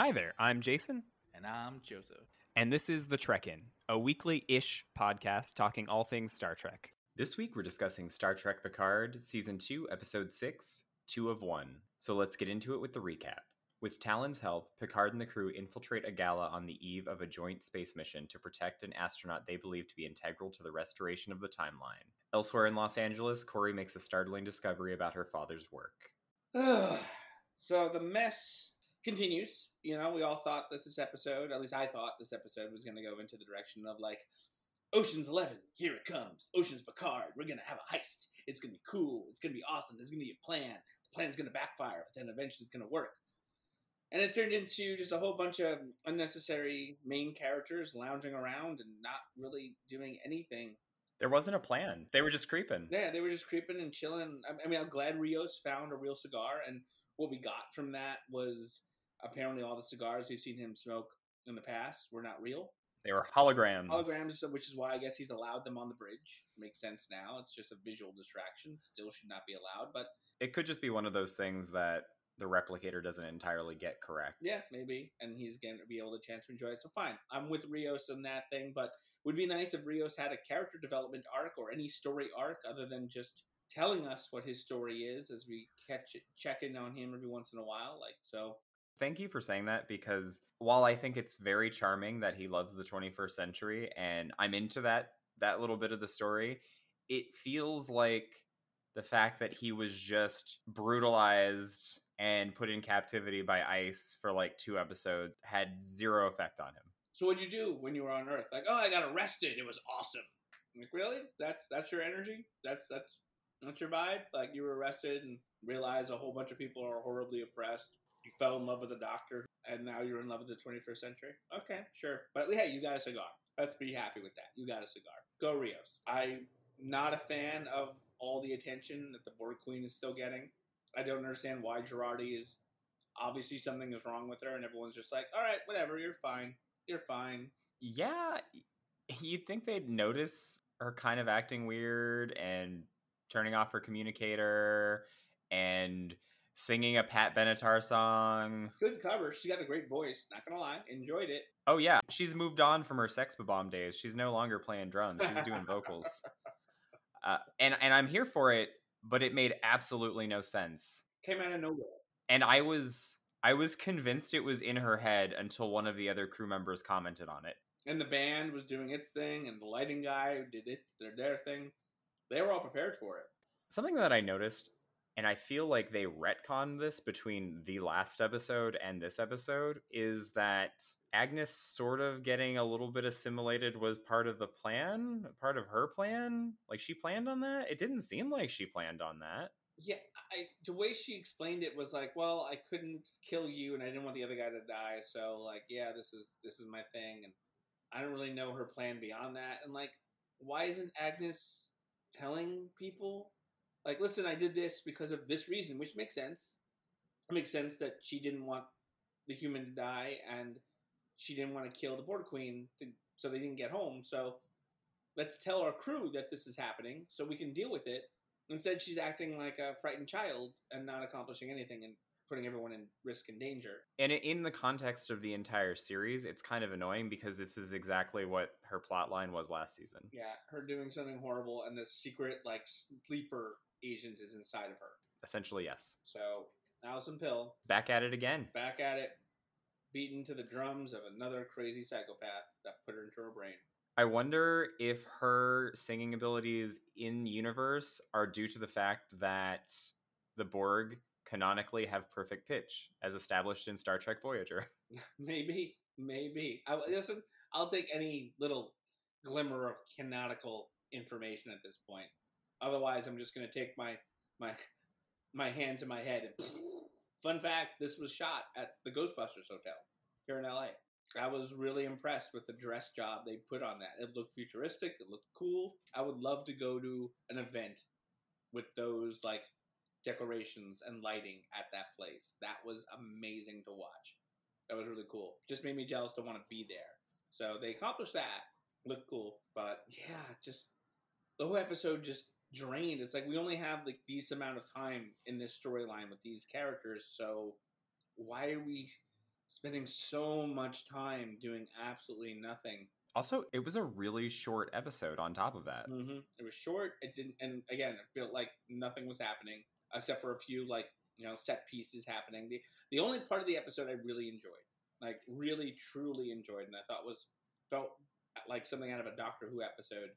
Hi there, I'm Jason. And I'm Joseph. And this is The Trek In, a weekly ish podcast talking all things Star Trek. This week we're discussing Star Trek Picard, Season 2, Episode 6, Two of One. So let's get into it with the recap. With Tallinn's help, Picard and the crew infiltrate a gala on the eve of a joint space mission to protect an astronaut they believe to be integral to the restoration of the timeline. Elsewhere in Los Angeles, Kore makes a startling discovery about her father's work. so the mess continues. You know, we all thought that this episode, at least I thought this episode was going to go into the direction of like Ocean's Eleven, here it comes. Ocean's Picard, we're going to have a heist. It's going to be cool. It's going to be awesome. There's going to be a plan. The plan's going to backfire, but then eventually it's going to work. And it turned into just a whole bunch of unnecessary main characters lounging around and not really doing anything. There wasn't a plan. They were just creeping. Yeah, they were just creeping and chilling. I mean, I'm glad Rios found a real cigar, and what we got from that was apparently all the cigars we've seen him smoke in the past were not real. They were holograms. Holograms, which is why I guess he's allowed them on the bridge. Makes sense now. It's just a visual distraction. Still should not be allowed, but it could just be one of those things that the replicator doesn't entirely get correct. Yeah, maybe, and he's going to be able to chance to enjoy it. So fine, I'm with Rios on that thing, but would be nice if Rios had a character development arc or any story arc other than just telling us what his story is as we catch it, check in on him every once in a while. Like so, thank you for saying that because while I think it's very charming that he loves the 21st century and I'm into that that little bit of the story, it feels like the fact that he was just brutalized and put in captivity by ICE for like two episodes had zero effect on him. So what'd you do when you were on Earth? Like, oh, I got arrested. It was awesome. Like, really? That's that's your energy? That's that's that's your vibe? Like you were arrested and realized a whole bunch of people are horribly oppressed you fell in love with a doctor and now you're in love with the 21st century. Okay, sure. But hey, you got a cigar. Let's be happy with that. You got a cigar. Go Rios. I'm not a fan of all the attention that the Borg Queen is still getting. I don't understand why Jurati is obviously something is wrong with her and everyone's just like, all right, whatever, you're fine. You're fine. Yeah, you'd think they'd notice her kind of acting weird and turning off her communicator and singing a Pat Benatar song. Good cover. She's got a great voice. Not gonna lie, enjoyed it. Oh yeah, she's moved on from her Sex Bob-omb days. She's no longer playing drums. She's doing vocals. Uh, and and I'm here for it, but it made absolutely no sense. Came out of nowhere. And I was I was convinced it was in her head until one of the other crew members commented on it. And the band was doing its thing, and the lighting guy did it their their thing. They were all prepared for it. Something that I noticed and I feel like they retconned this between the last episode and this episode, is that Agnes sort of getting a little bit assimilated was part of the plan, part of her plan. Like she planned on that. It didn't seem like she planned on that. Yeah, I, the way she explained it was like, well, I couldn't kill you, and I didn't want the other guy to die, so like, yeah, this is this is my thing, and I don't really know her plan beyond that. And like, why isn't Agnes telling people like, listen, I did this because of this reason, which makes sense. It makes sense that she didn't want the human to die, and she didn't want to kill the Borg Queen, to, so they didn't get home. So let's tell our crew that this is happening, so we can deal with it. Instead, she's acting like a frightened child and not accomplishing anything, and putting everyone in risk and danger. And in the context of the entire series, it's kind of annoying because this is exactly what her plot line was last season. Yeah, her doing something horrible and this secret like sleeper agent is inside of her. Essentially, yes. So Alison Pill back at it again. Back at it, beaten to the drums of another crazy psychopath that put her into her brain. I wonder if her singing abilities in universe are due to the fact that the Borg canonically have perfect pitch, as established in Star Trek Voyager. maybe, maybe. I listen. I'll take any little glimmer of canonical information at this point. Otherwise, I'm just going to take my my my hand to my head. And fun fact: this was shot at the Ghostbusters Hotel here in LA. I was really impressed with the dress job they put on that. It looked futuristic. It looked cool. I would love to go to an event with those like decorations and lighting at that place. That was amazing to watch. That was really cool. Just made me jealous to want to be there. So they accomplished that. Looked cool. But yeah, just the whole episode just drained. It's like we only have like this amount of time in this storyline with these characters, so why are we spending so much time doing absolutely nothing. Also, it was a really short episode on top of that. Mm-hmm. It was short. It didn't, and again, it felt like nothing was happening except for a few like you know set pieces happening. The the only part of the episode I really enjoyed, like really truly enjoyed, and I thought was felt like something out of a Doctor Who episode,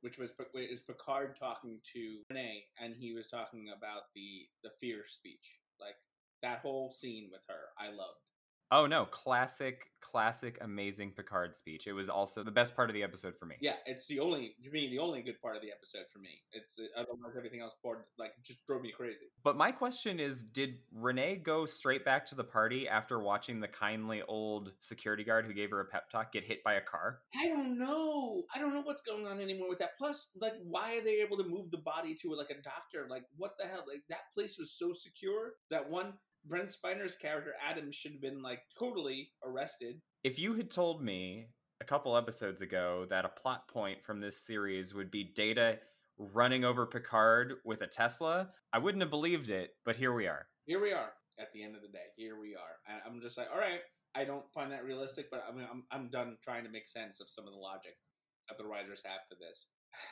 which was is Picard talking to Renee, and he was talking about the the fear speech, like that whole scene with her. I loved. Oh no, classic, classic, amazing Picard speech. It was also the best part of the episode for me. Yeah, it's the only to me the only good part of the episode for me. It's uh, otherwise everything else bored like just drove me crazy. But my question is, did Renee go straight back to the party after watching the kindly old security guard who gave her a pep talk get hit by a car? I don't know. I don't know what's going on anymore with that. Plus, like, why are they able to move the body to like a doctor? Like, what the hell? Like that place was so secure. That one Brent Spiner's character Adam should have been like totally arrested. If you had told me a couple episodes ago that a plot point from this series would be Data running over Picard with a Tesla, I wouldn't have believed it, but here we are. Here we are at the end of the day. Here we are. And I'm just like, all right, I don't find that realistic, but I mean, I'm, I'm done trying to make sense of some of the logic that the writers have for this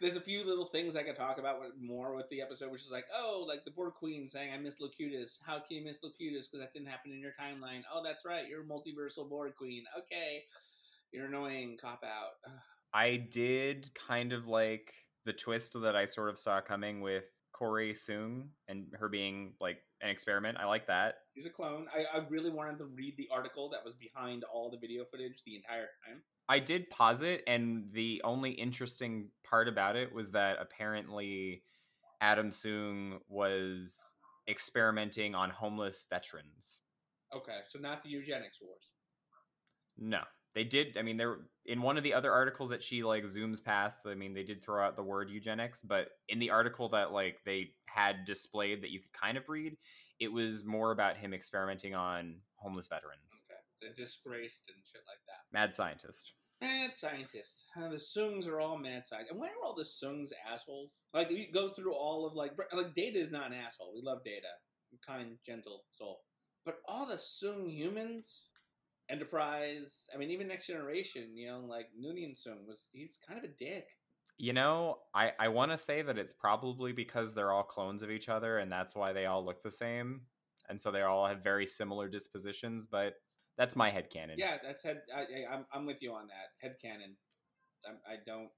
there's a few little things I could talk about more with the episode, which is like, oh, like the Borg Queen saying, I miss Locutus. How can you miss Locutus? Because that didn't happen in your timeline. Oh, that's right. You're a multiversal Borg Queen. Okay. You're annoying. Cop out. I did kind of like the twist that I sort of saw coming with Kore Soong and her being like an experiment. I like that. He's a clone. I, I really wanted to read the article that was behind all the video footage the entire time. I did pause it, and the only interesting part about it was that apparently Adam Soong was experimenting on homeless veterans. Okay, so not the eugenics wars. No, they did. I mean, there in one of the other articles that she like zooms past. I mean, they did throw out the word eugenics, but in the article that like they had displayed that you could kind of read, it was more about him experimenting on homeless veterans. Okay, so disgraced and shit like that. Mad scientist. Mad scientist. Uh, the Soongs are all mad scientists. And why are all the Soongs assholes? Like, you go through all of, like, like Data is not an asshole. We love Data. Kind, gentle soul. But all the Soong humans, Enterprise, I mean, even Next Generation, you know, like, Noonien Soong was, he's kind of a dick. You know, I, I want to say that it's probably because they're all clones of each other and that's why they all look the same. And so they all have very similar dispositions, but that's my head canon. Yeah, that's head. I, I, I'm I'm with you on that head canon. I, I don't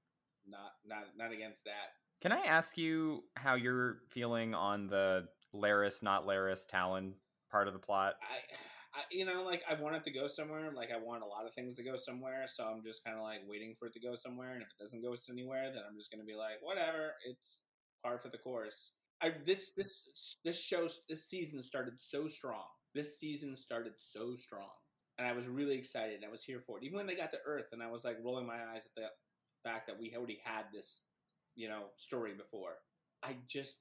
not not not against that. Can I ask you how you're feeling on the Laris not Laris Tallinn part of the plot? I, I you know like I want it to go somewhere. Like I want a lot of things to go somewhere. So I'm just kind of like waiting for it to go somewhere. And if it doesn't go anywhere, then I'm just gonna be like whatever. It's par for the course. I this this this show this season started so strong. This season started so strong and I was really excited. I was here for it. Even when they got to Earth, and I was like rolling my eyes at the fact that we already had this, you know, story before. I just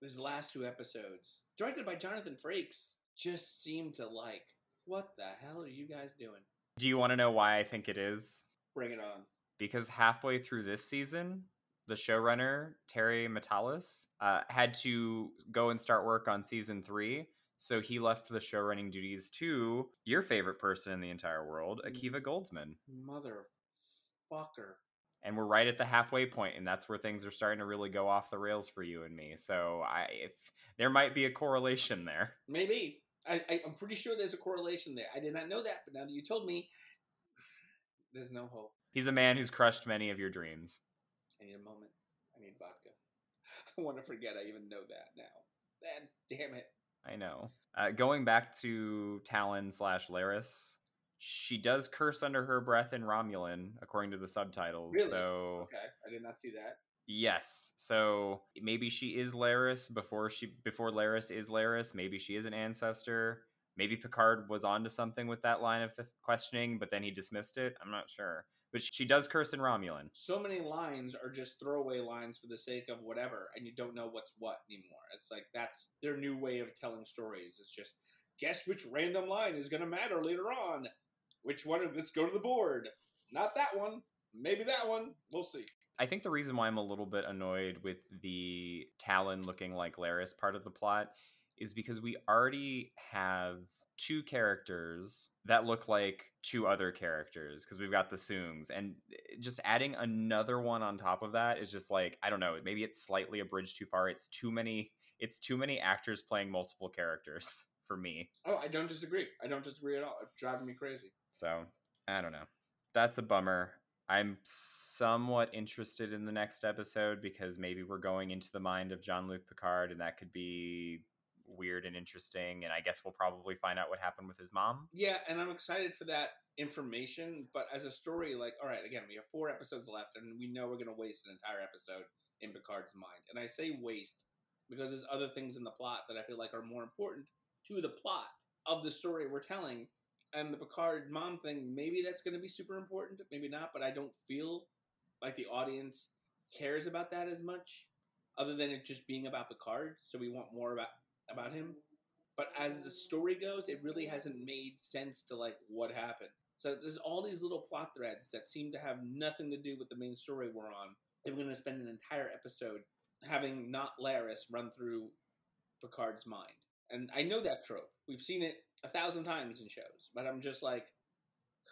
these last two episodes, directed by Jonathan Frakes, just seem to like, what the hell are you guys doing? Do you want to know why I think it is? Bring it on. Because halfway through this season, the showrunner Terry Matalas uh, had to go and start work on season three so he left the show running duties to your favorite person in the entire world. Akiva Goldsman. Motherfucker. And we're right at the halfway point, and that's where things are starting to really go off the rails for you and me. So I if there might be a correlation there. Maybe. I, I, I'm pretty sure there's a correlation there. I did not know that, but now that you told me, there's no hope. He's a man who's crushed many of your dreams. I need a moment. I need vodka. I want to forget I even know that now. God damn it. I know. Uh, going back to Tallinn slash Laris, she does curse under her breath in Romulan, according to the subtitles. Really? So okay, I did not see that. Yes. So maybe she is Laris before she before Laris is Laris. Maybe she is an ancestor. Maybe Picard was onto something with that line of questioning, but then he dismissed it. I'm not sure but she does curse in Romulan. So many lines are just throwaway lines for the sake of whatever, and you don't know what's what anymore. It's like that's their new way of telling stories. It's just guess which random line is going to matter later on. Which one? Let's go to the board. Not that one. Maybe that one. We'll see. I think the reason why I'm a little bit annoyed with the Tallinn looking like Laris part of the plot is because we already have two characters that look like two other characters because we've got the Soongs, and eh, just adding another one on top of that is just like I don't know. Maybe it's slightly a bridge too far. It's too many. It's too many actors playing multiple characters for me. Oh, I don't disagree. I don't disagree at all. It's driving me crazy. So I don't know. That's a bummer. I'm somewhat interested in the next episode because maybe we're going into the mind of Jean Luc Picard, and that could be weird and interesting. And I guess we'll probably find out what happened with his mom. Yeah, and I'm excited for that information. But as a story, like, all right, again, we have four episodes left, and we know we're going to waste an entire episode in Picard's mind. And I say waste because there's other things in the plot that I feel like are more important to the plot of the story we're telling and the Picard mom thing, maybe that's going to be super important, maybe not, but I don't feel like the audience cares about that as much, other than it just being about Picard. So we want more about about him. But as the story goes, it really hasn't made sense to like what happened. So there's all these little plot threads that seem to have nothing to do with the main story we're on. And we're going to spend an entire episode having not Laris run through Picard's mind. And I know that trope. We've seen it a thousand times in shows, but I'm just like,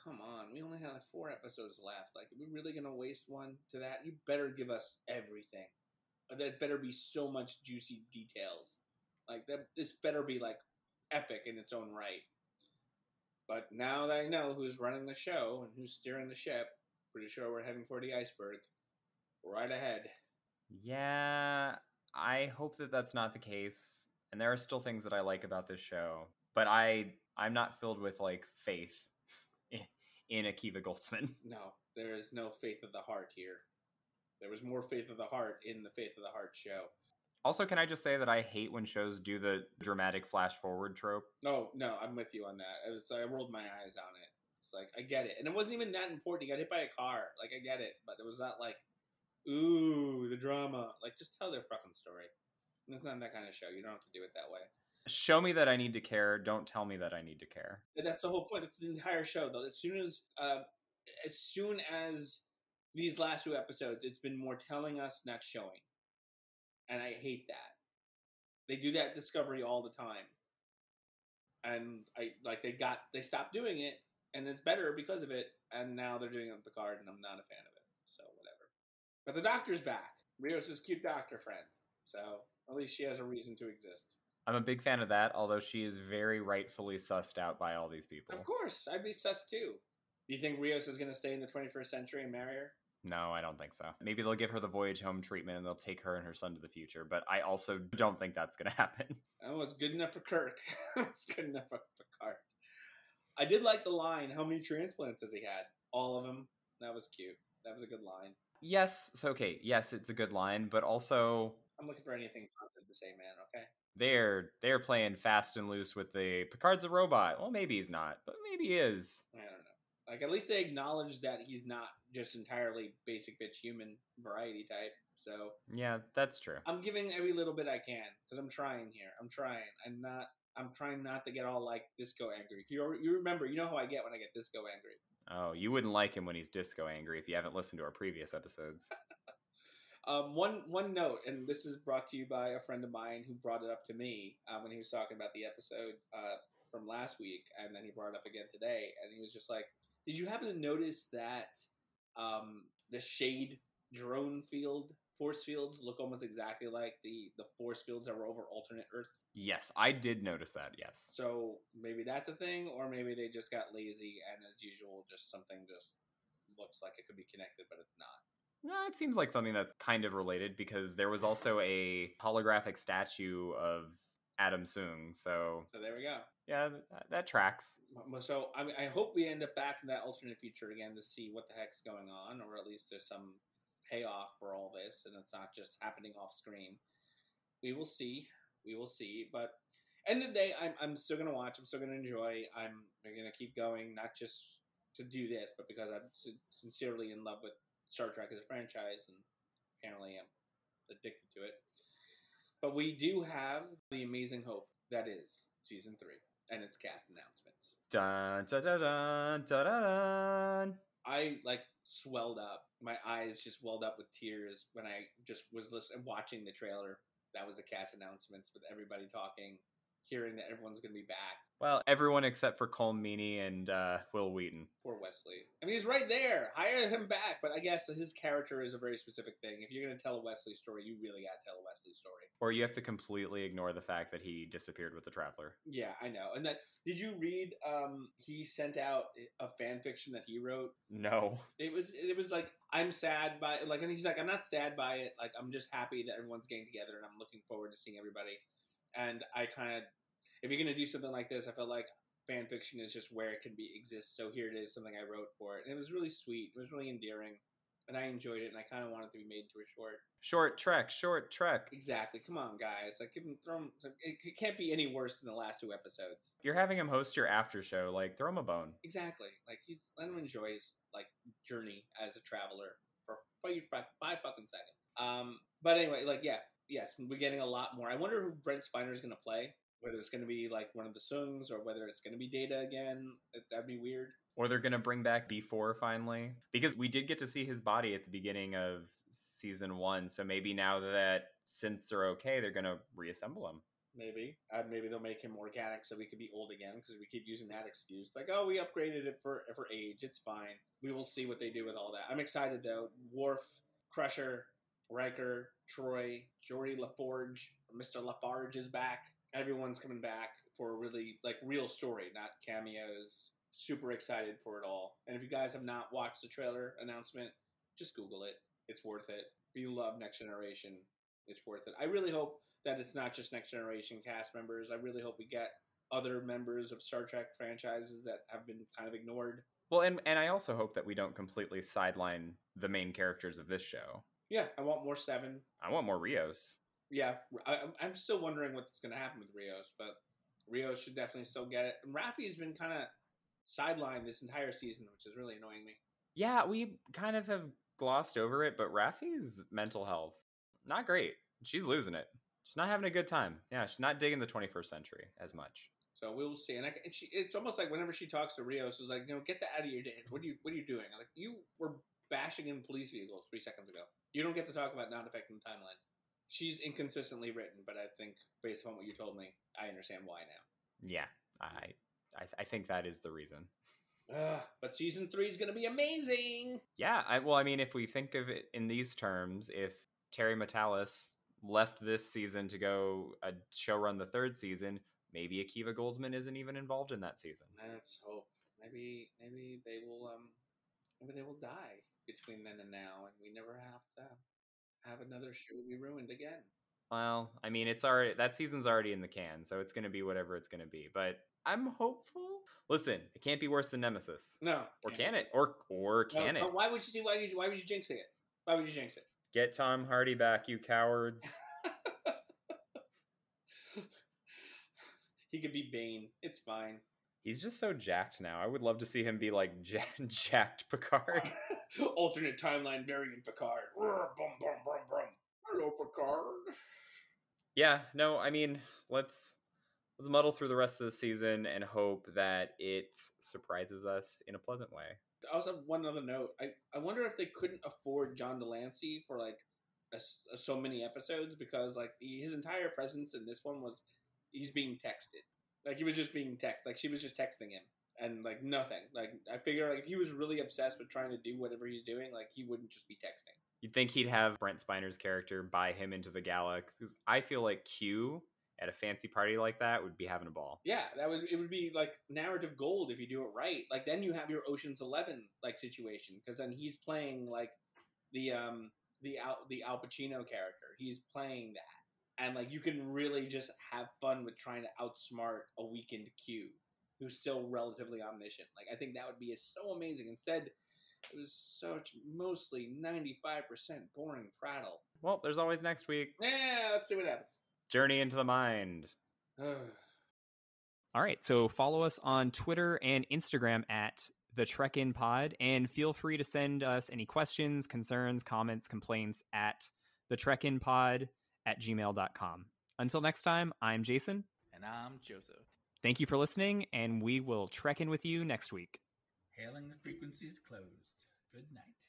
come on, we only have four episodes left. Like, are we really gonna waste one to that? You better give us everything. There better be so much juicy details. Like that, this better be like epic in its own right. But now that I know who's running the show and who's steering the ship, pretty sure we're heading for the iceberg. Right ahead. Yeah, I hope that that's not the case. And there are still things that I like about this show but I I'm not filled with like faith in, in Akiva Goldsman. No, there is no faith of the heart here. There was more faith of the heart in the Faith of the Heart show. Also, can I just say that I hate when shows do the dramatic flash forward trope? No, no, I'm with you on that. It was I rolled my eyes on it. It's like I get it, and it wasn't even that important. He got hit by a car. Like I get it, but it was not like, ooh, the drama. Like just tell their fucking story. It's not that kind of show. You don't have to do it that way. Show me that I need to care. Don't tell me that I need to care. That's the whole point. It's the entire show, though. As soon as, uh, as soon as these last two episodes, it's been more telling us, not showing, and I hate that. They do that Discovery all the time, and I like they got they stopped doing it, and it's better because of it. And now they're doing it with and I'm not a fan of it. So whatever. But the Doctor's back. Rios' cute doctor friend. So at least she has a reason to exist. I'm a big fan of that, although she is very rightfully sussed out by all these people. Of course, I'd be sussed too. Do you think Rios is going to stay in the 21st century and marry her? No, I don't think so. Maybe they'll give her the voyage home treatment and they'll take her and her son to the future, but I also don't think that's going to happen. That was good enough for Kirk. it's good enough for Picard. I did like the line, how many transplants has he had? All of them. That was cute. That was a good line. Yes, so okay, yes, it's a good line, but also I'm looking for anything positive to say, man, okay? They're they're playing fast and loose with the Picard's a robot. Well, maybe he's not, but maybe he is. I don't know. Like at least they acknowledge that he's not just entirely basic bitch human variety type. So yeah, that's true. I'm giving every little bit I can because I'm trying here. I'm trying. I'm not. I'm trying not to get all like disco angry. You you remember? You know how I get when I get disco angry. Oh, you wouldn't like him when he's disco angry if you haven't listened to our previous episodes. Um, one one note, and this is brought to you by a friend of mine who brought it up to me uh, when he was talking about the episode uh, from last week, and then he brought it up again today, and he was just like, "Did you happen to notice that um, the shade drone field force fields look almost exactly like the the force fields that were over alternate Earth?" Yes, I did notice that. Yes. So maybe that's a thing, or maybe they just got lazy, and as usual, just something just looks like it could be connected, but it's not. No, it seems like something that's kind of related because there was also a holographic statue of Adam Soong. So, so there we go. Yeah, that, that tracks. So I, mean, I hope we end up back in that alternate future again to see what the heck's going on, or at least there's some payoff for all this, and it's not just happening off screen. We will see. We will see. But end of the day, I'm, I'm still gonna watch. I'm still gonna enjoy. I'm gonna keep going, not just to do this, but because I'm sincerely in love with Star Trek as a franchise, and apparently I'm addicted to it. But we do have the amazing hope that is season three and its cast announcements. Dun, dun, dun, dun, dun, dun. I like swelled up. My eyes just welled up with tears when I just was listening, watching the trailer. That was the cast announcements with everybody talking. Hearing that everyone's going to be back. Well, everyone except for Colm Meaney and uh, Wil Wheaton. Poor Wesley. I mean, he's right there. Hire him back. But I guess his character is a very specific thing. If you're going to tell a Wesley story, you really got to tell a Wesley story. Or you have to completely ignore the fact that he disappeared with the Traveler. Yeah, I know. And that did you read? Um, he sent out a fan fiction that he wrote. No. It was it was like I'm sad by like, and he's like I'm not sad by it. Like I'm just happy that everyone's getting together, and I'm looking forward to seeing everybody. And I kind of if you're gonna do something like this, I felt like fan fiction is just where it can be exist. So here it is, something I wrote for it, and it was really sweet. It was really endearing, and I enjoyed it. And I kind of wanted to be made to a short. Short trek, short trek. Exactly. Come on, guys. Like, give him throw him. It, it can't be any worse than the last two episodes. You're having him host your after show. Like, throw him a bone. Exactly. Like he's let him enjoy his like journey as a traveler for five, five, five fucking seconds. Um, but anyway, like yeah, yes, we're getting a lot more. I wonder who Brent Spiner is going to play whether it's going to be like one of the Soongs or whether it's going to be Data again. That'd be weird. Or they're going to bring back B4 finally. Because we did get to see his body at the beginning of season one. So maybe now that synths are okay, they're going to reassemble him. Maybe. Uh, maybe they'll make him organic so we could be old again because we keep using that excuse. Like, oh, we upgraded it for, for age. It's fine. We will see what they do with all that. I'm excited though. Worf, Crusher, Riker, Troi, Geordi LaForge, Mr. LaForge is back everyone's coming back for a really like real story, not cameos. Super excited for it all. And if you guys have not watched the trailer announcement, just Google it. It's worth it. If you love Next Generation, it's worth it. I really hope that it's not just Next Generation cast members. I really hope we get other members of Star Trek franchises that have been kind of ignored. Well, and and I also hope that we don't completely sideline the main characters of this show. Yeah, I want more Seven. I want more Rios yeah, I, am still wondering what's going to happen with Rios, but Rios should definitely still get it. And Raffi has been kind of sidelined this entire season, which is really annoying me. Yeah, we kind of have glossed over it, but Raffi's mental health not great. She's losing it. She's not having a good time. Yeah, she's not digging the 21st century as much. So we will see. And, I, and she, it's almost like whenever she talks to Rios, it's like, you know, get that out of your head. What are you, what are you doing? Like you were bashing in police vehicles three seconds ago. You don't get to talk about not affecting the timeline she's inconsistently written, but I think based on what you told me, I understand why now. Yeah, I I, I think that is the reason. Uh, but season three is going to be amazing. Yeah, I well, I mean, if we think of it in these terms, if Terry Matalas left this season to go a show run the third season, maybe Akiva Goldsman isn't even involved in that season. Let's hope. Maybe maybe they will um maybe they will die between then and now, and we never have to have another show be ruined again. Well, I mean, it's already that season's already in the can, so it's going to be whatever it's going to be. But I'm hopeful. Listen, it can't be worse than Nemesis. No, or can it? Or or can no, it? Why would you see? Why would you? Why would you jinx it? Why would you jinx it? Get Tom Hardy back, you cowards. he could be Bane. It's fine. He's just so jacked now. I would love to see him be like jacked Picard. Alternate timeline variant Picard. Brum, brum, brum, brum. Hello, Picard. Yeah, no, I mean, let's let's muddle through the rest of the season and hope that it surprises us in a pleasant way. I also have one other note. I, I wonder if they couldn't afford John de Lancie for like a, a, so many episodes because like the, his entire presence in this one was he's being texted. Like he was just being text. Like she was just texting him and like nothing. Like I figure like if he was really obsessed with trying to do whatever he's doing, like he wouldn't just be texting. You'd think he'd have Brent Spiner's character buy him into the galaxy. Because I feel like Q at a fancy party like that would be having a ball. Yeah, that would it would be like narrative gold if you do it right. Like then you have your Ocean's Eleven like situation because then he's playing like the um the Al the Al Pacino character. He's playing that and like you can really just have fun with trying to outsmart a weakened Q, who's still relatively omniscient. Like I think that would be so amazing. Instead, it was such mostly ninety five percent boring prattle. Well, there's always next week. Yeah, let's see what happens. Journey into the mind. All right, so follow us on Twitter and Instagram at the Trek In Pod, and feel free to send us any questions, concerns, comments, complaints at the Trek In Pod at gmail.com. Until next time, I'm Jason. And I'm Joseph. Thank you for listening, and we will trek in with you next week. Hailing the frequencies closed. Good night.